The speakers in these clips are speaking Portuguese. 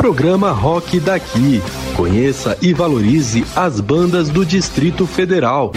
Programa Rock Daqui. Conheça e valorize as bandas do Distrito Federal.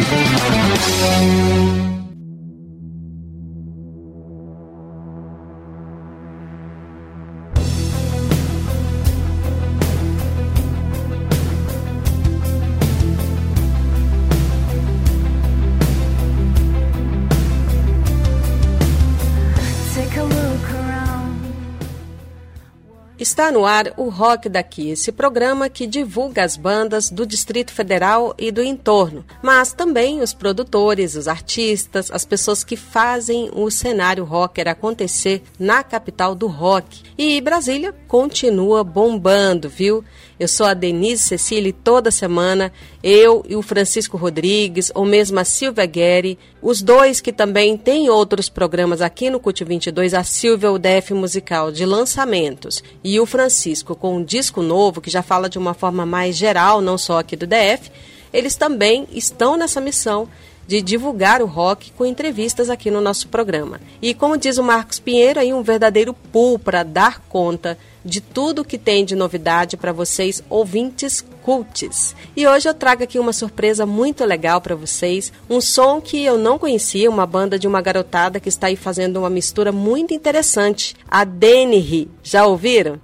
Está no ar o Rock Daqui, esse programa que divulga as bandas do Distrito Federal e do entorno, mas também os produtores, os artistas, as pessoas que fazem o cenário rocker acontecer na capital do rock. E Brasília continua bombando, viu? Eu sou a Denise Cecília e toda semana eu e o Francisco Rodrigues, ou mesmo a Silvia Guerri, os dois que também têm outros programas aqui no CUT 22, a Silvia, o DF Musical de lançamentos, e o Francisco com um disco novo que já fala de uma forma mais geral, não só aqui do DF, eles também estão nessa missão de divulgar o rock com entrevistas aqui no nosso programa. E como diz o Marcos Pinheiro, aí um verdadeiro pool para dar conta de tudo que tem de novidade para vocês, ouvintes cults. E hoje eu trago aqui uma surpresa muito legal para vocês, um som que eu não conhecia, uma banda de uma garotada que está aí fazendo uma mistura muito interessante, a Dennehy. Já ouviram?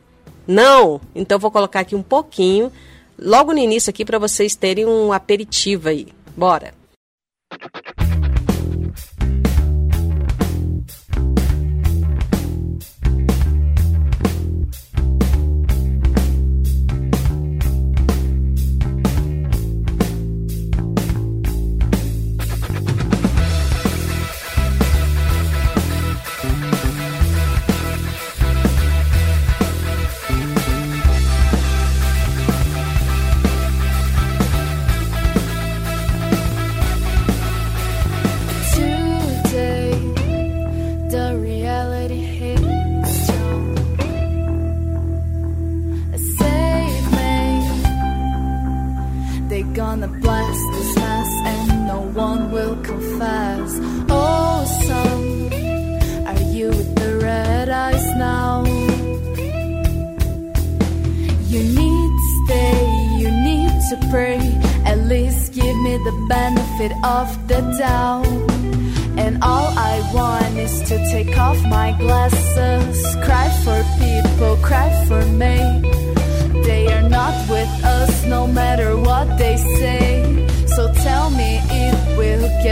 Não? Então vou colocar aqui um pouquinho, logo no início aqui para vocês terem um aperitivo aí. Bora.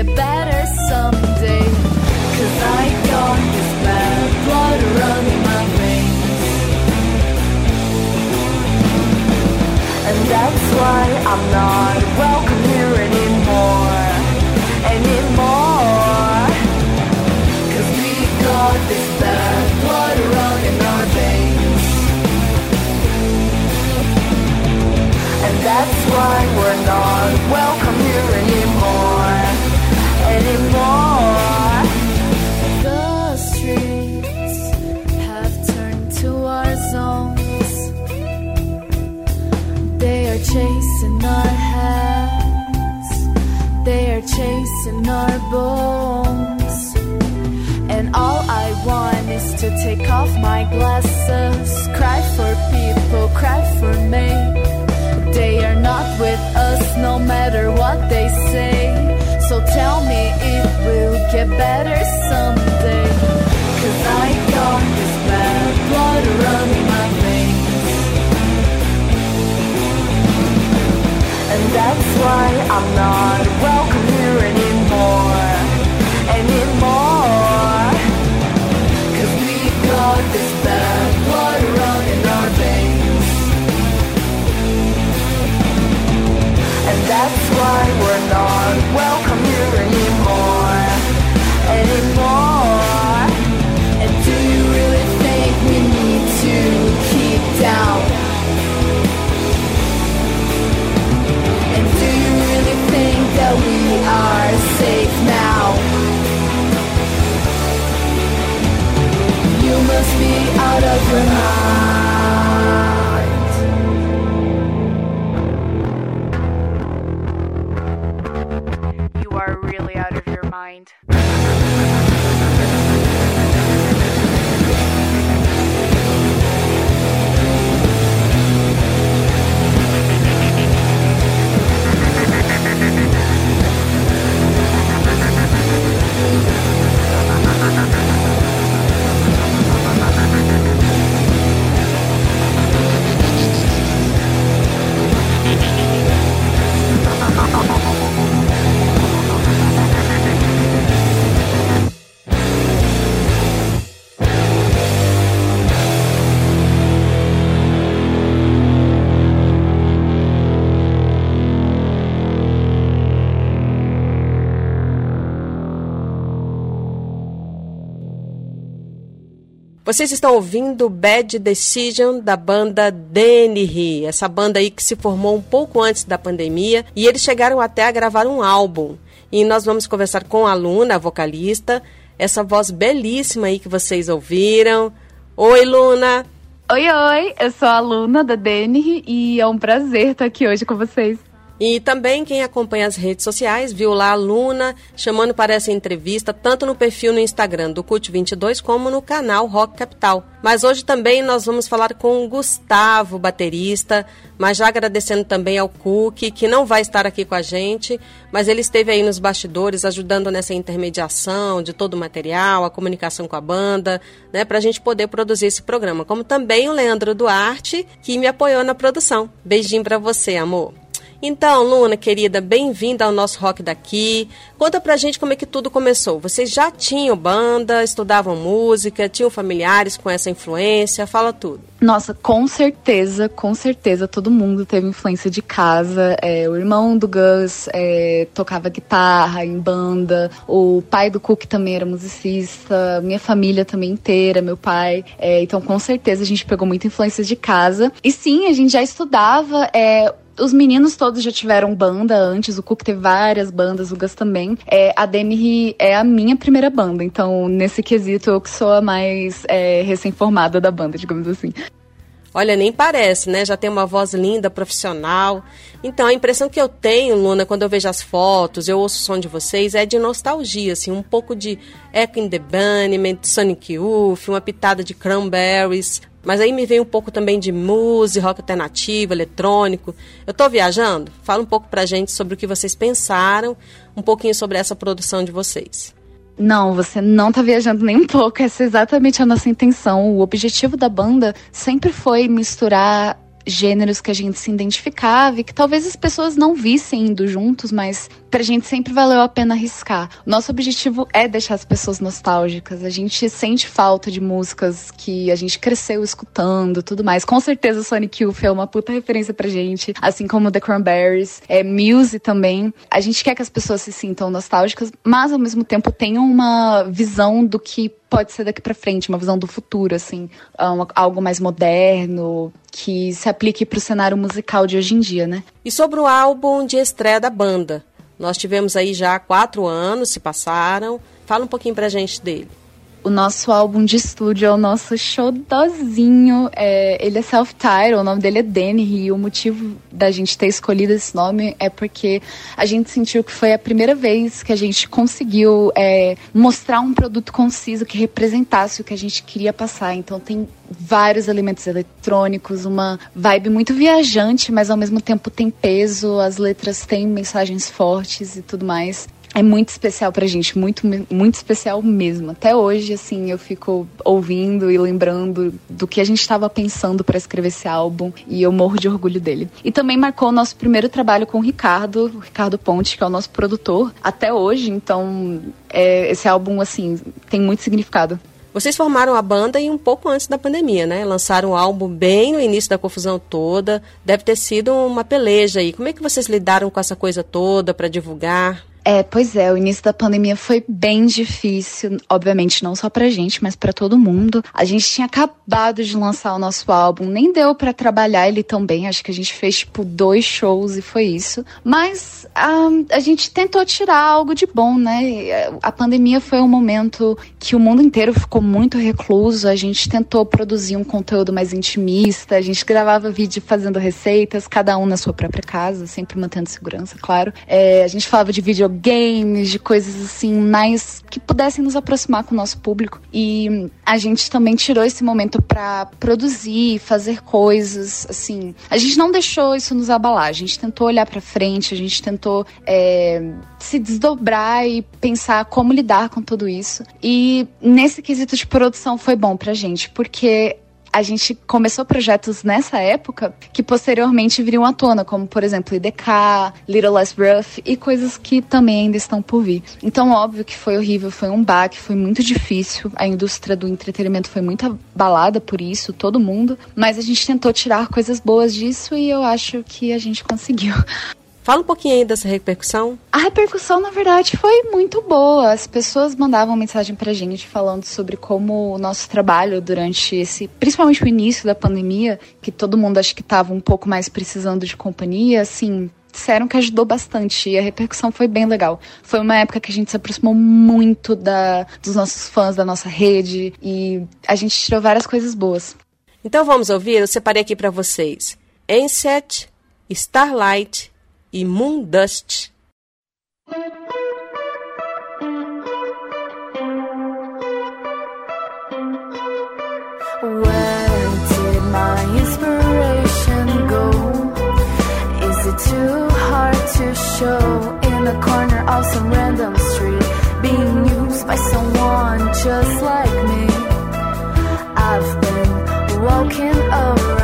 get better someday. Cause I got this bad blood running my veins. And that's why I'm not. bones. And all I want is to take off my glasses, cry for people, cry for me. They are not with us no matter what they say. So tell me it will get better someday. Cause I got this bad blood running my veins. And that's why I'm not welcome. Vocês estão ouvindo Bad Decision da banda Dennehy, essa banda aí que se formou um pouco antes da pandemia e eles chegaram até a gravar um álbum. E nós vamos conversar com a Luna, a vocalista, essa voz belíssima aí que vocês ouviram. Oi, Luna! Oi, oi! Eu sou a Luna da Dennehy e é um prazer estar aqui hoje com vocês. E também quem acompanha as redes sociais viu lá a Luna chamando para essa entrevista, tanto no perfil no Instagram do CUT22 como no canal Rock Capital. Mas hoje também nós vamos falar com o Gustavo, baterista, mas já agradecendo também ao Cook, que não vai estar aqui com a gente, mas ele esteve aí nos bastidores ajudando nessa intermediação de todo o material, a comunicação com a banda, né, para a gente poder produzir esse programa. Como também o Leandro Duarte, que me apoiou na produção. Beijinho para você, amor. Então, Luna, querida, bem-vinda ao nosso Rock daqui. Conta pra gente como é que tudo começou. Vocês já tinham banda, estudavam música, tinham familiares com essa influência? Fala tudo. Nossa, com certeza, com certeza, todo mundo teve influência de casa. É, o irmão do Gus é, tocava guitarra em banda, o pai do Cook também era musicista, minha família também inteira, meu pai. É, então, com certeza, a gente pegou muita influência de casa. E sim, a gente já estudava. Os meninos todos já tiveram banda antes, o Cook teve várias bandas, o Gus também. É, a Demi é a minha primeira banda, então nesse quesito eu que sou a mais é, recém-formada da banda, digamos assim. Olha, nem parece, né? Já tem uma voz linda, profissional. Então, a impressão que eu tenho, Luna, quando eu vejo as fotos, eu ouço o som de vocês, é de nostalgia, assim, um pouco de Echo in the Bunnymen, Sonic Youth, uma pitada de Cranberries. Mas aí me vem um pouco também de música, rock alternativo, eletrônico. Eu estou viajando? Fala um pouco pra gente sobre o que vocês pensaram, um pouquinho sobre essa produção de vocês. Não, você não tá viajando nem um pouco. Essa é exatamente a nossa intenção. O objetivo da banda sempre foi misturar gêneros que a gente se identificava e que talvez as pessoas não vissem indo juntos, mas pra gente sempre valeu a pena arriscar. Nosso objetivo é deixar as pessoas nostálgicas. A gente sente falta de músicas que a gente cresceu escutando, tudo mais. Com certeza Sonic Youth é uma puta referência pra gente, assim como The Cranberries, é Muse também. A gente quer que as pessoas se sintam nostálgicas, mas ao mesmo tempo tenham uma visão do que pode ser daqui para frente, uma visão do futuro, assim, um, algo mais moderno, que se aplique para o cenário musical de hoje em dia, né? E sobre o álbum de estreia da banda, nós tivemos aí já quatro anos, se passaram. Fala um pouquinho pra gente dele. O nosso álbum de estúdio é o nosso showzinho. É, ele é self-title, o nome dele é Danny. E o motivo da gente ter escolhido esse nome é porque a gente sentiu que foi a primeira vez que a gente conseguiu é, mostrar um produto conciso que representasse o que a gente queria passar. Então tem vários elementos eletrônicos, uma vibe muito viajante, mas ao mesmo tempo tem peso, as letras têm mensagens fortes e tudo mais é muito especial pra gente, muito, muito especial mesmo. Até hoje, assim, eu fico ouvindo e lembrando do que a gente estava pensando para escrever esse álbum e eu morro de orgulho dele. E também marcou o nosso primeiro trabalho com o Ricardo, o Ricardo Ponte, que é o nosso produtor, até hoje, então é, esse álbum, assim, tem muito significado. Vocês formaram a banda e um pouco antes da pandemia, né? Lançaram o álbum bem no início da confusão toda. Deve ter sido uma peleja aí. Como é que vocês lidaram com essa coisa toda para divulgar? É, pois é, o início da pandemia foi bem difícil, obviamente não só pra gente, mas para todo mundo. A gente tinha acabado de lançar o nosso álbum, nem deu para trabalhar ele tão bem, acho que a gente fez tipo dois shows e foi isso. Mas a, a gente tentou tirar algo de bom, né? A pandemia foi um momento que o mundo inteiro ficou muito recluso, a gente tentou produzir um conteúdo mais intimista, a gente gravava vídeo fazendo receitas, cada um na sua própria casa, sempre mantendo segurança, claro. É, a gente falava de vídeo games, de coisas assim, mais que pudessem nos aproximar com o nosso público. E a gente também tirou esse momento para produzir, fazer coisas, assim. A gente não deixou isso nos abalar, a gente tentou olhar para frente, a gente tentou é, se desdobrar e pensar como lidar com tudo isso. E nesse quesito de produção foi bom pra gente, porque a gente começou projetos nessa época que posteriormente viriam à tona, como por exemplo IDK, Little Less Rough e coisas que também ainda estão por vir. Então, óbvio que foi horrível, foi um baque, foi muito difícil. A indústria do entretenimento foi muito abalada por isso, todo mundo, mas a gente tentou tirar coisas boas disso e eu acho que a gente conseguiu. Fala um pouquinho aí dessa repercussão. A repercussão, na verdade, foi muito boa. As pessoas mandavam mensagem pra gente falando sobre como o nosso trabalho durante esse, principalmente o início da pandemia, que todo mundo acho que estava um pouco mais precisando de companhia, assim, disseram que ajudou bastante e a repercussão foi bem legal. Foi uma época que a gente se aproximou muito da, dos nossos fãs, da nossa rede e a gente tirou várias coisas boas. Então vamos ouvir, eu separei aqui para vocês: Enset, Starlight Where did my inspiration go? Is it too hard to show in the corner of some random street? Being used by someone just like me. I've been walking.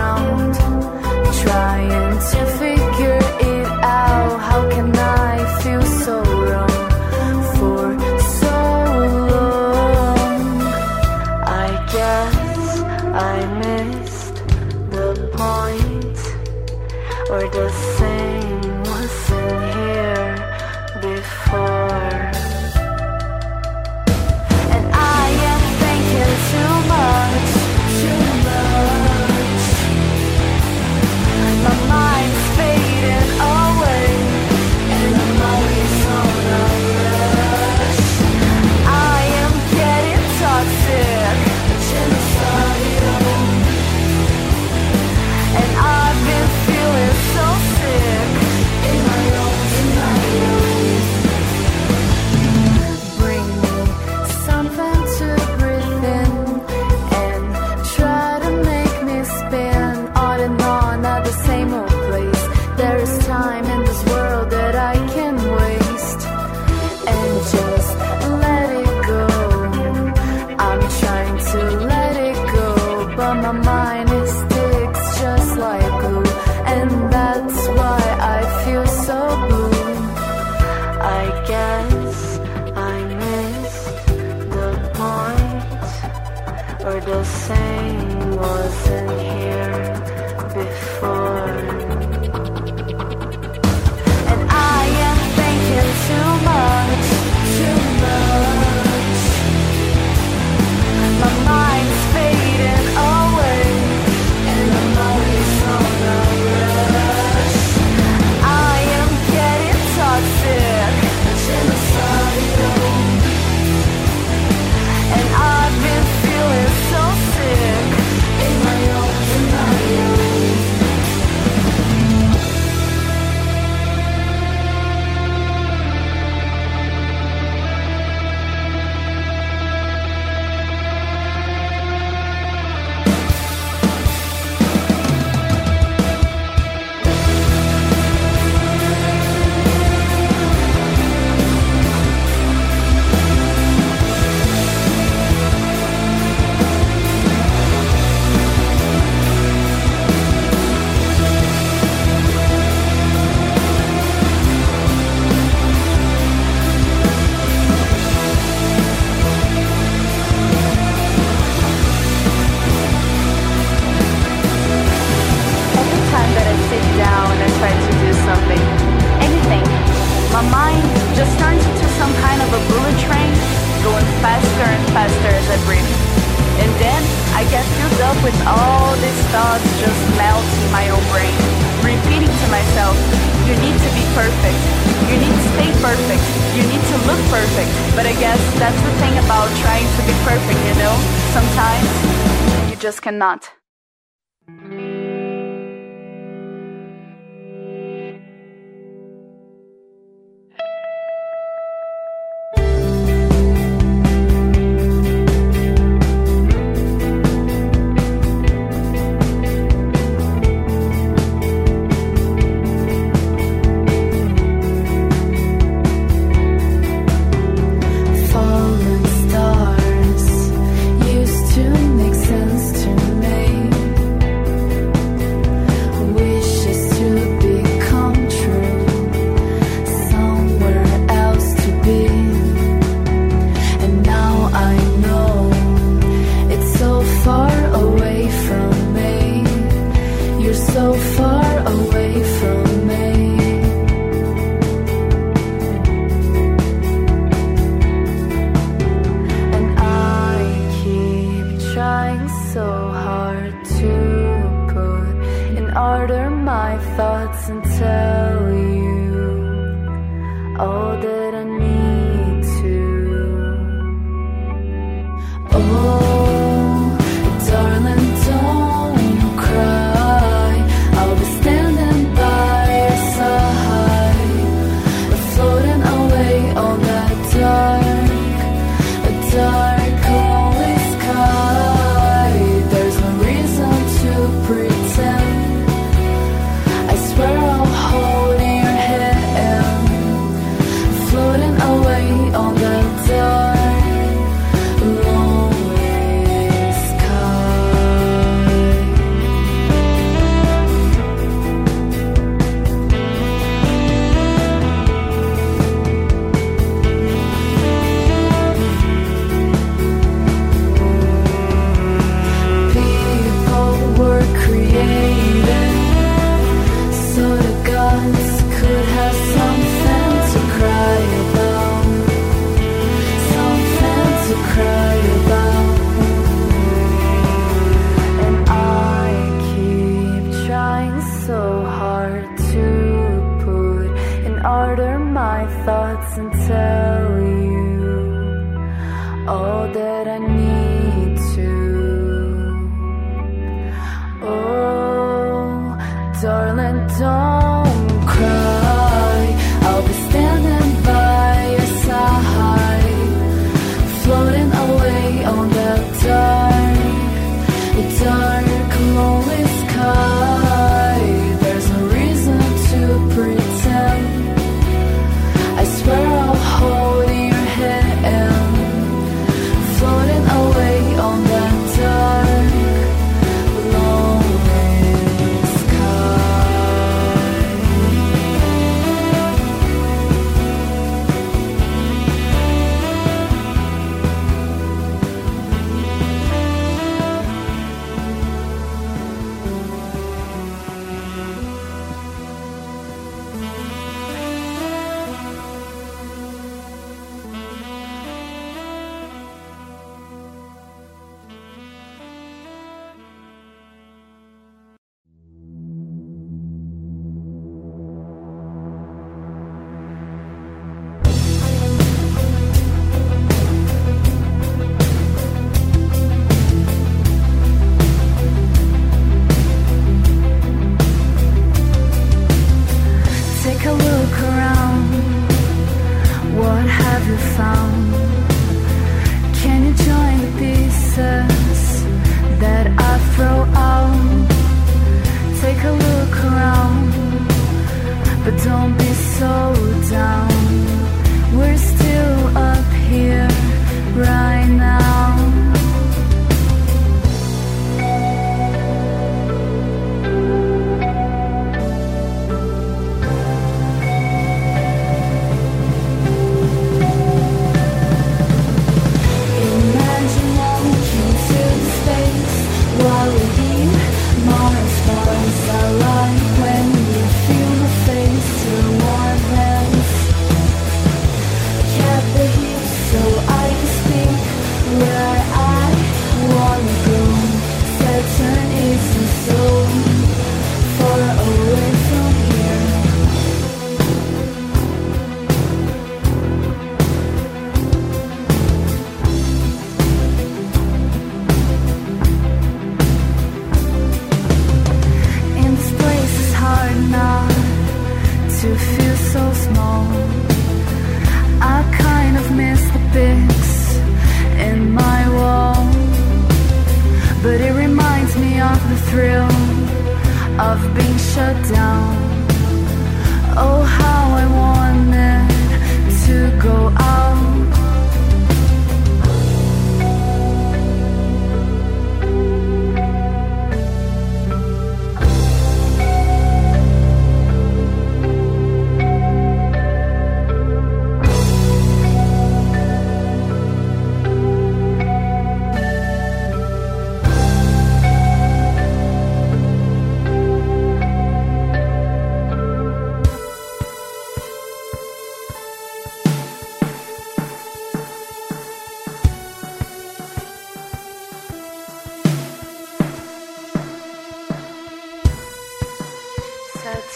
not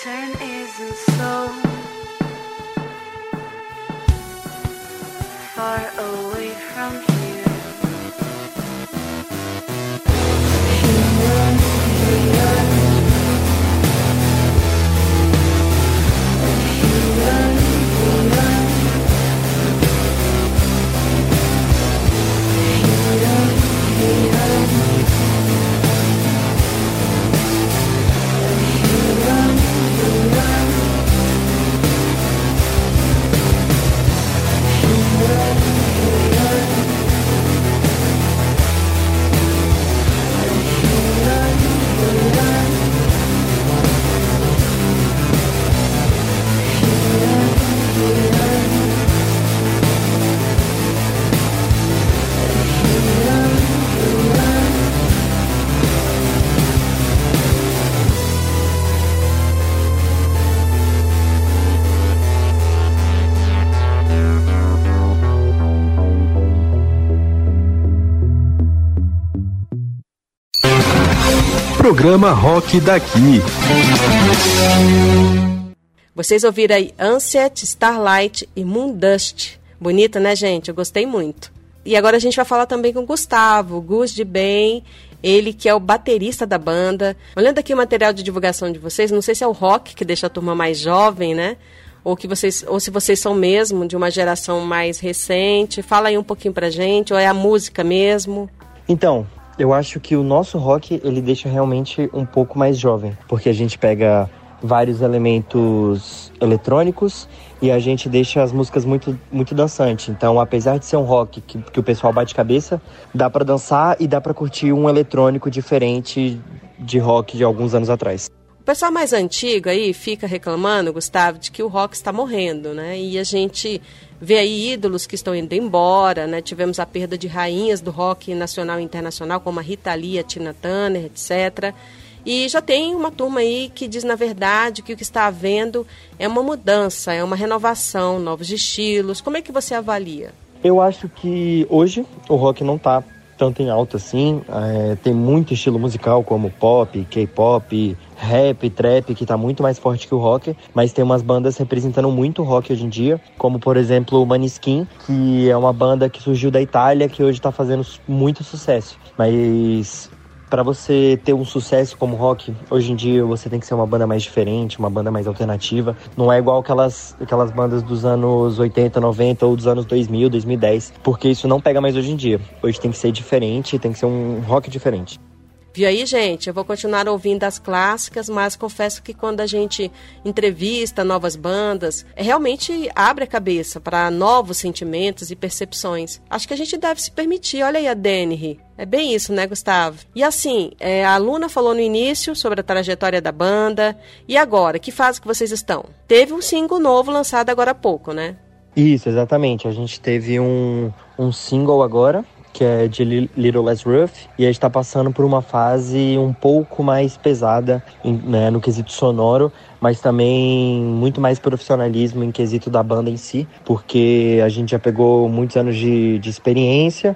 turn isn't slow. Far away Programa Rock Daqui. Vocês ouviram aí Anset, Starlight e Moondust. Bonita, né, gente? Eu gostei muito. E agora a gente vai falar também com o Gustavo, Gus de Bem, ele que é o baterista da banda. Olhando aqui o material de divulgação de vocês, não sei se é o rock que deixa a turma mais jovem, né? Ou, que vocês, ou se vocês são mesmo de uma geração mais recente. Fala aí um pouquinho pra gente, ou é a música mesmo? Então, eu acho que o nosso rock ele deixa realmente um pouco mais jovem, porque a gente pega vários elementos eletrônicos e a gente deixa as músicas muito muito dançante. Então, apesar de ser um rock que, que o pessoal bate cabeça, dá para dançar e dá para curtir um eletrônico diferente de rock de alguns anos atrás. O pessoal mais antigo aí fica reclamando, Gustavo, de que o rock está morrendo, né? E a gente vê aí ídolos que estão indo embora, né? Tivemos a perda de rainhas do rock nacional e internacional, como a Rita Lee, a Tina Turner, etc. E já tem uma turma aí que diz, na verdade, que o que está havendo é uma mudança, é uma renovação, novos estilos. Como é que você avalia? Eu acho que hoje o rock não tá tanto em alta assim. É, tem muito estilo musical, como pop, K-pop, rap, trap, que tá muito mais forte que o rock, mas tem umas bandas representando muito rock hoje em dia, como por exemplo o Maniskin, que é uma banda que surgiu da Itália, que hoje tá fazendo muito sucesso. Mas para você ter um sucesso como rock, hoje em dia você tem que ser uma banda mais diferente, uma banda mais alternativa. Não é igual aquelas, aquelas bandas dos anos 80, 90 ou dos anos 2000, 2010, porque isso não pega mais hoje em dia. Hoje tem que ser diferente, tem que ser um rock diferente. Viu aí, gente? Eu vou continuar ouvindo as clássicas, mas confesso que quando a gente entrevista novas bandas, é, realmente abre a cabeça para novos sentimentos e percepções. Acho que a gente deve se permitir. Olha aí a Denry. É bem isso, né, Gustavo? E assim, é, a Luna falou no início sobre a trajetória da banda. E agora, que fase que vocês estão? Teve um single novo lançado agora há pouco, né? Isso, exatamente. A gente teve um, um single agora, que é de Little Less Rough, e a gente está passando por uma fase um pouco mais pesada né, no quesito sonoro, mas também muito mais profissionalismo em quesito da banda em si, porque a gente já pegou muitos anos de, de experiência,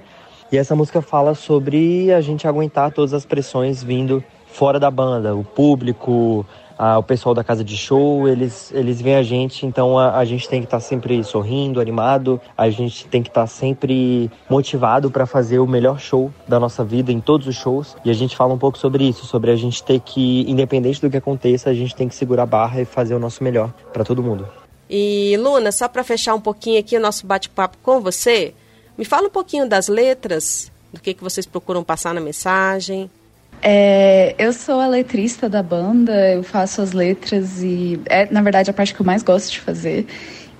e essa música fala sobre a gente aguentar todas as pressões vindo fora da banda, o público, ah, o pessoal da casa de show, eles, eles veem a gente, então a, a gente tem que estar tá sempre sorrindo, animado, a gente tem que estar tá sempre motivado para fazer o melhor show da nossa vida em todos os shows. E a gente fala um pouco sobre isso, sobre a gente ter que, independente do que aconteça, a gente tem que segurar a barra e fazer o nosso melhor para todo mundo. E Luna, só para fechar um pouquinho aqui o nosso bate-papo com você, me fala um pouquinho das letras, do que, que vocês procuram passar na mensagem. É, eu sou a letrista da banda, eu faço as letras e é, na verdade, a parte que eu mais gosto de fazer.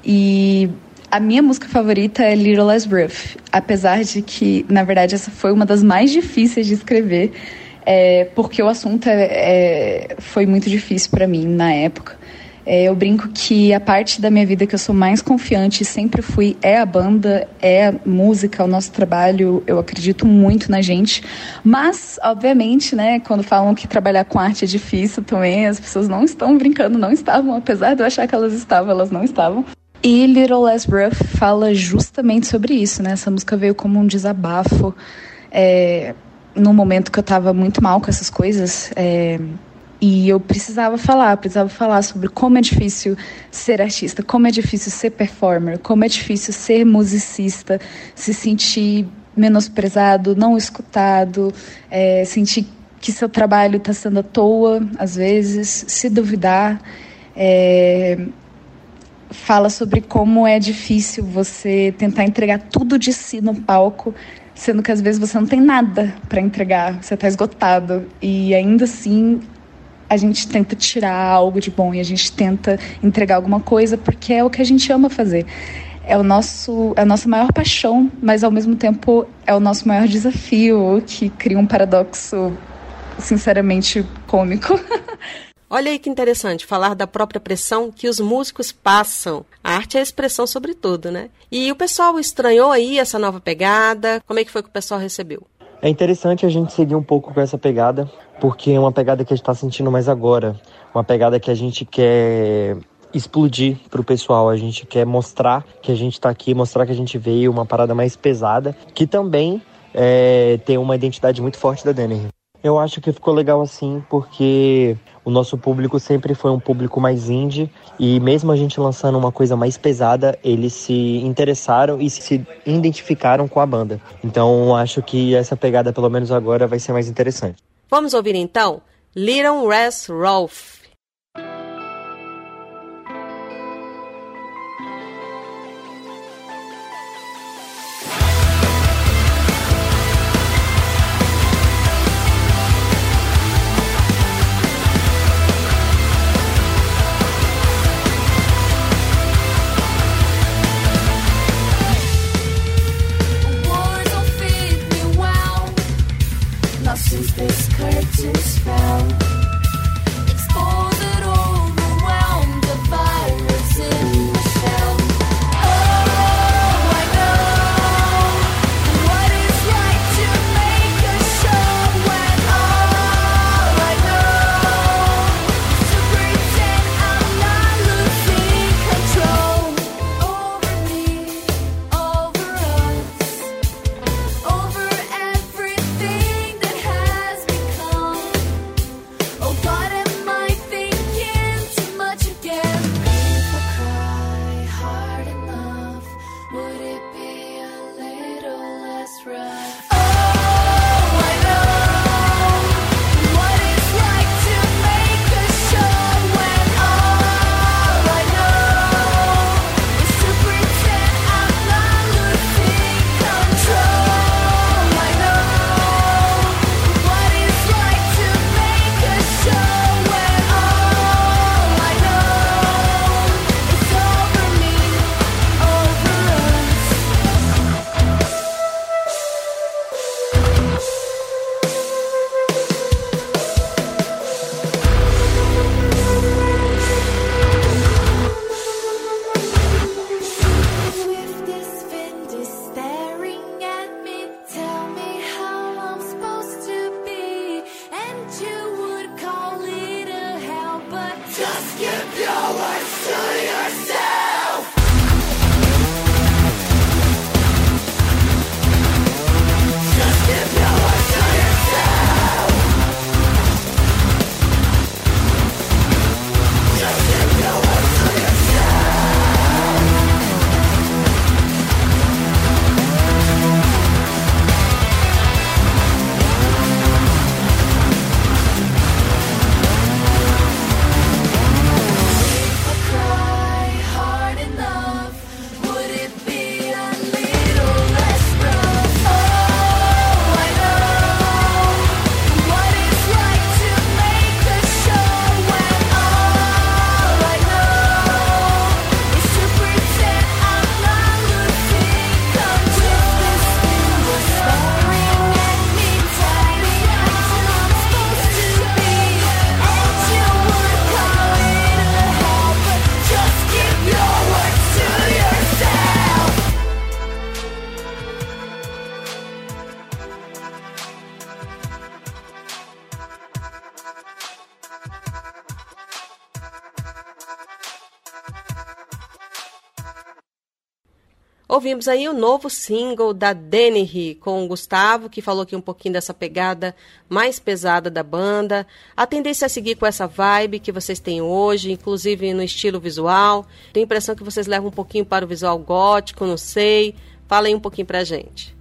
E a minha música favorita é Little Less Rough, apesar de que, na verdade, essa foi uma das mais difíceis de escrever, é, porque o assunto é, é foi muito difícil para mim na época. É, eu brinco que a parte da minha vida que eu sou mais confiante sempre fui é a banda, é a música, o nosso trabalho. Eu acredito muito na gente. Mas, obviamente, né, quando falam que trabalhar com arte é difícil também, as pessoas não estão brincando, não estavam, apesar de eu achar que elas estavam, elas não estavam. E Little Less Rough fala justamente sobre isso, né? Essa música veio como um desabafo. É, no momento que eu estava muito mal com essas coisas. É, E eu precisava falar, precisava falar sobre como é difícil ser artista, como é difícil ser performer, como é difícil ser musicista, se sentir menosprezado, não escutado, é, sentir que seu trabalho está sendo à toa, às vezes, se duvidar. É, fala sobre como é difícil você tentar entregar tudo de si no palco, sendo que às vezes você não tem nada para entregar, você está esgotado e ainda assim a gente tenta tirar algo de bom e a gente tenta entregar alguma coisa porque é o que a gente ama fazer. É, o nosso, é a nossa maior paixão, mas ao mesmo tempo é o nosso maior desafio, que cria um paradoxo sinceramente cômico. Olha aí que interessante, falar da própria pressão que os músicos passam. A arte é a expressão sobre tudo, né? E o pessoal estranhou aí essa nova pegada? Como é que foi que o pessoal recebeu? É interessante a gente seguir um pouco com essa pegada, porque é uma pegada que a gente está sentindo mais agora. Uma pegada que a gente quer explodir pro pessoal. A gente quer mostrar que a gente está aqui, mostrar que a gente veio, uma parada mais pesada, que também é, tem uma identidade muito forte da Denner. Eu acho que ficou legal assim, porque o nosso público sempre foi um público mais indie e mesmo a gente lançando uma coisa mais pesada, eles se interessaram e se identificaram com a banda. Então acho que essa pegada, pelo menos agora, vai ser mais interessante. Vamos ouvir então Little Res Rolf. since this curse is found. Ouvimos aí o novo single da Dennehy com o Gustavo, que falou aqui um pouquinho dessa pegada mais pesada da banda. A tendência é seguir com essa vibe que vocês têm hoje, inclusive no estilo visual. Tenho a impressão que vocês levam um pouquinho para o visual gótico, não sei. Fala aí um pouquinho pra gente.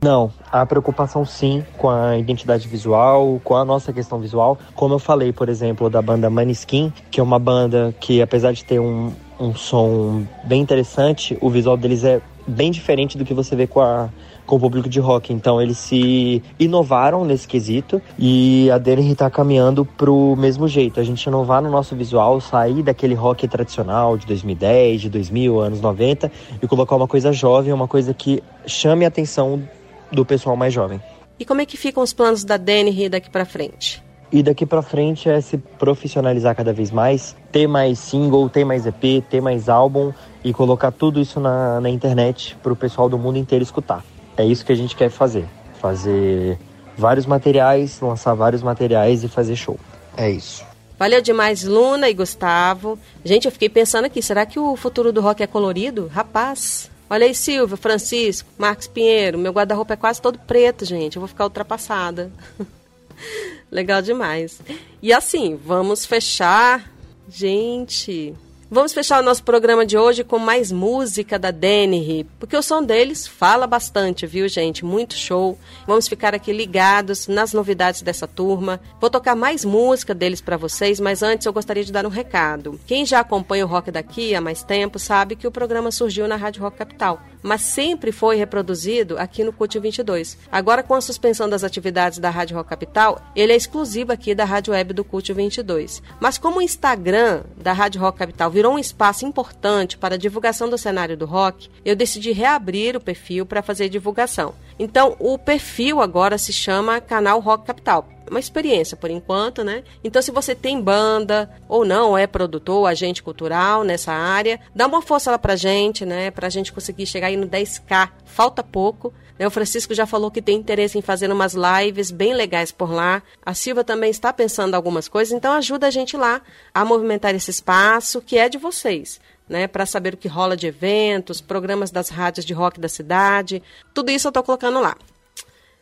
Não, a preocupação sim com a identidade visual, com a nossa questão visual. Como eu falei, por exemplo, da banda Maniskin, que é uma banda que, apesar de ter um, um som bem interessante, o visual deles é bem diferente do que você vê com, a, com o público de rock. Então eles se inovaram nesse quesito e a Denner está caminhando pro mesmo jeito. A gente inovar no nosso visual, sair daquele rock tradicional de 2010, de 2000, anos 90 e colocar uma coisa jovem, uma coisa que chame a atenção do pessoal mais jovem. E como é que ficam os planos da Dennehy daqui para frente? E daqui para frente é se profissionalizar cada vez mais, ter mais single, ter mais EP, ter mais álbum e colocar tudo isso na, na internet para o pessoal do mundo inteiro escutar. É isso que a gente quer fazer. Fazer vários materiais, lançar vários materiais e fazer show. É isso. Valeu demais, Luna e Gustavo. Gente, eu fiquei pensando aqui, será que o futuro do rock é colorido? Rapaz, Olha aí, Silvio, Francisco, Marcos Pinheiro. Meu guarda-roupa é quase todo preto, gente. Eu vou ficar ultrapassada. Legal demais. E assim, vamos fechar. Gente, Vamos fechar o nosso programa de hoje com mais música da Dennehy, porque o som deles fala bastante, viu, gente? Muito show. Vamos ficar aqui ligados nas novidades dessa turma. Vou tocar mais música deles para vocês, mas antes eu gostaria de dar um recado. Quem já acompanha o Rock daqui há mais tempo sabe que o programa surgiu na Rádio Rock Capital, mas sempre foi reproduzido aqui no CUT 22. Agora, com a suspensão das atividades da Rádio Rock Capital, ele é exclusivo aqui da Rádio Web do CUT 22. Mas como o Instagram da Rádio Rock Capital virou um espaço importante para a divulgação do cenário do rock, eu decidi reabrir o perfil para fazer divulgação. Então, o perfil agora se chama Canal Rock Capital. Uma experiência por enquanto, né? Então, se você tem banda ou não, é produtor, agente cultural nessa área, dá uma força lá pra gente, né? Pra gente conseguir chegar aí no 10k. Falta pouco. Né? O Francisco já falou que tem interesse em fazer umas lives bem legais por lá. A Silva também está pensando algumas coisas, então ajuda a gente lá a movimentar esse espaço que é de vocês. Né, para saber o que rola de eventos, programas das rádios de rock da cidade. Tudo isso eu estou colocando lá.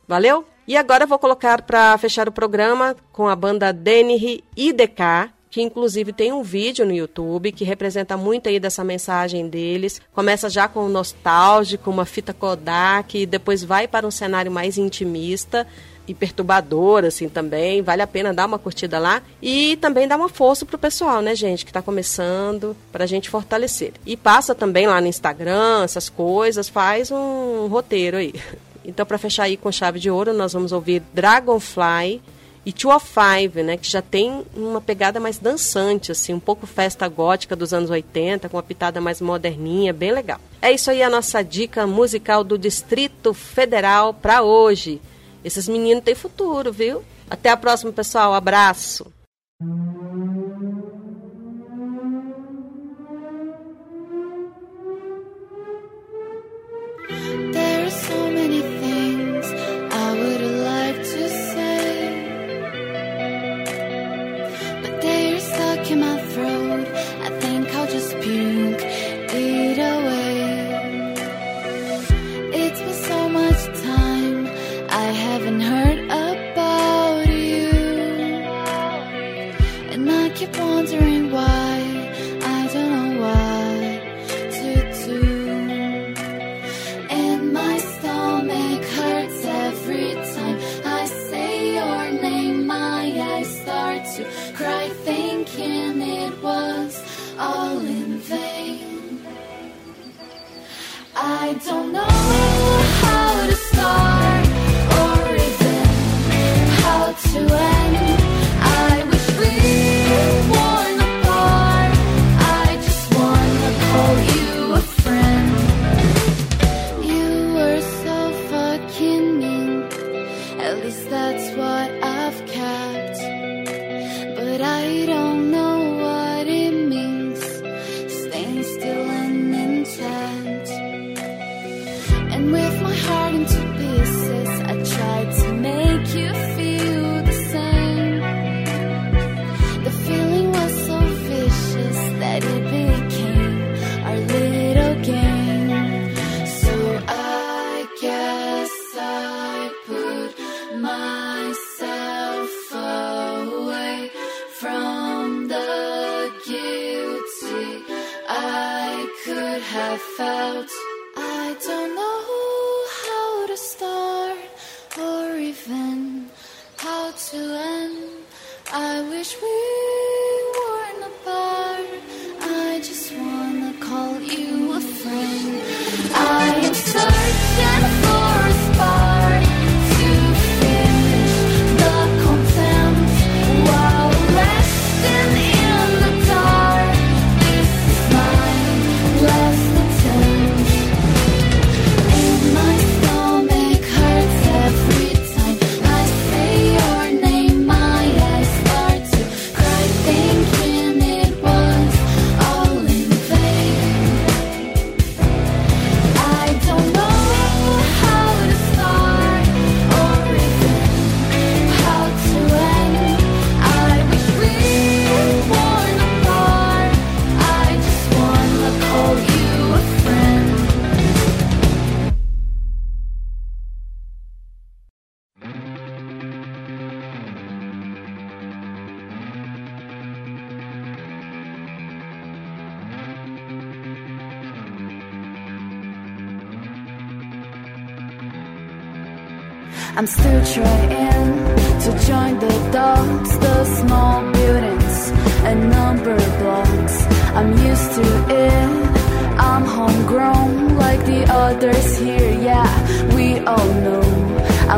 Valeu? E agora eu vou colocar para fechar o programa com a banda DNR IDK, que inclusive tem um vídeo no YouTube que representa muito aí dessa mensagem deles. Começa já com o nostálgico, uma fita Kodak, e depois vai para um cenário mais intimista e perturbador, assim, também. Vale a pena dar uma curtida lá e também dar uma força pro pessoal, né, gente, que está começando, para a gente fortalecer. E passa também lá no Instagram, essas coisas, faz um roteiro aí. Então, para fechar aí com chave de ouro, nós vamos ouvir Dragonfly e Two of Five, né, que já tem uma pegada mais dançante, assim, um pouco festa gótica dos anos 80, com uma pitada mais moderninha, bem legal. É isso aí a nossa dica musical do Distrito Federal para hoje. Esses meninos têm futuro, viu? Até a próxima, pessoal. Abraço. There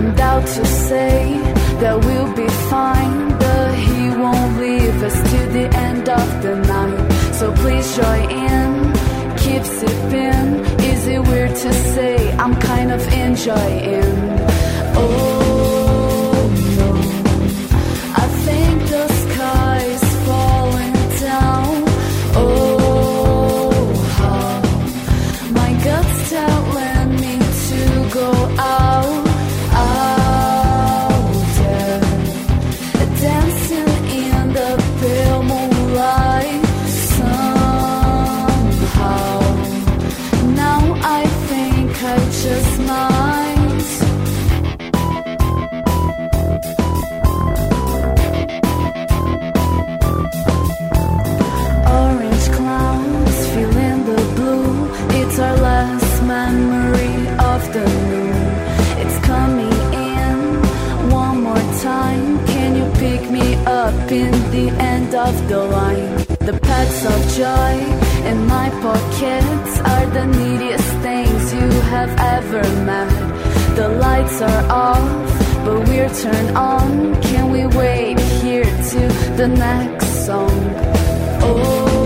I'm down to say that we'll be fine, but he won't leave us to the end of the night. So please join in, keep sipping. Is it weird to say I'm kind of enjoying? Oh. joy in my pockets are the neediest things you have ever met. The lights are off, but we're turned on. Can we wait here to the next song? Oh.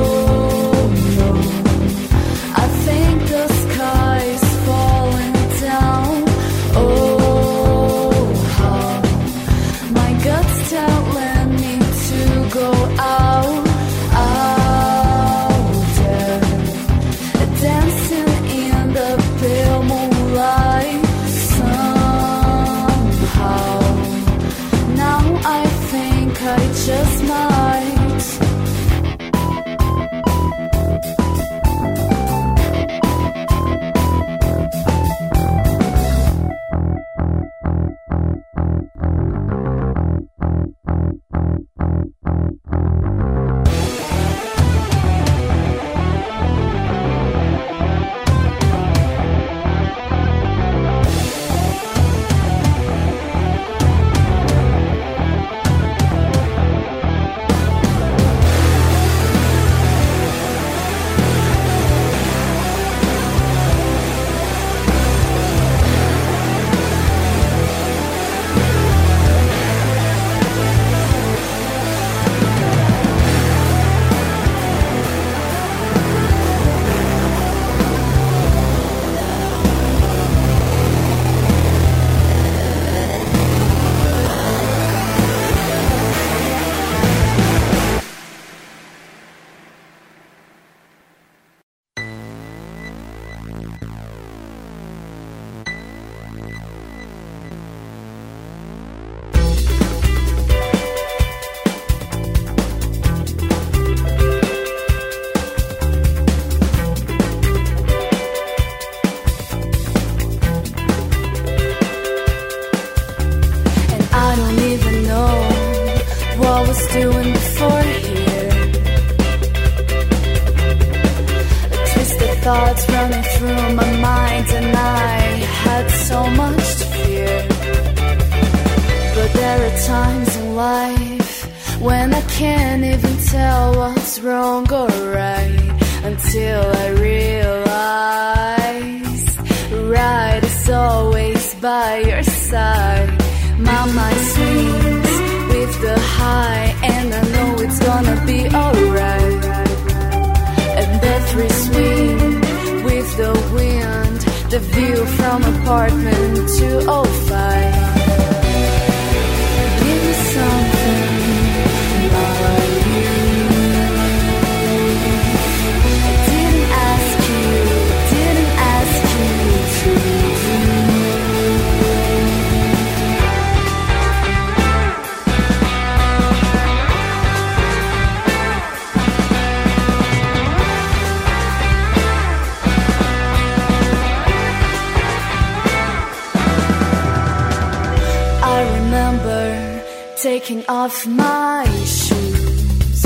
off my shoes.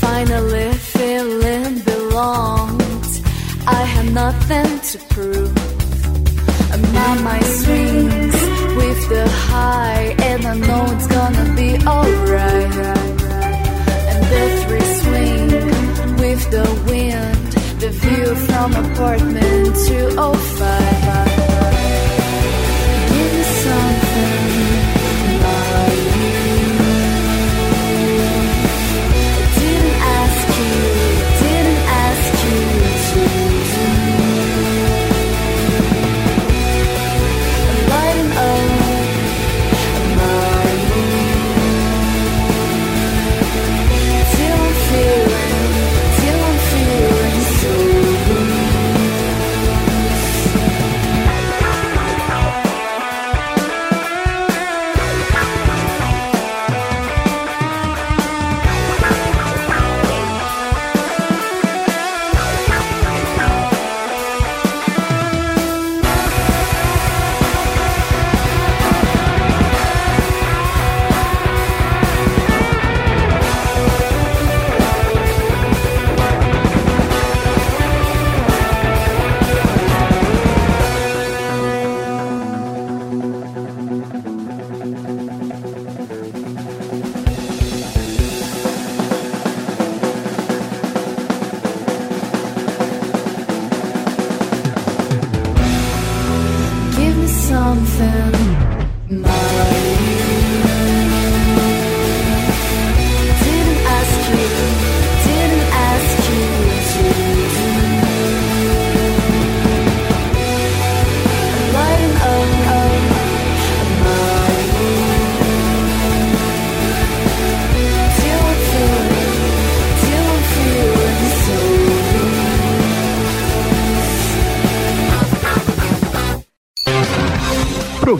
Finally feeling belonged. I have nothing to prove. I'm on my swings with the high, and I know it's gonna be alright. And the three swing with the wind, the view from apartment 205.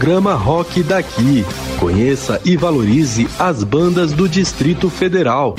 programa Rock Daqui. Conheça e valorize as bandas do Distrito Federal.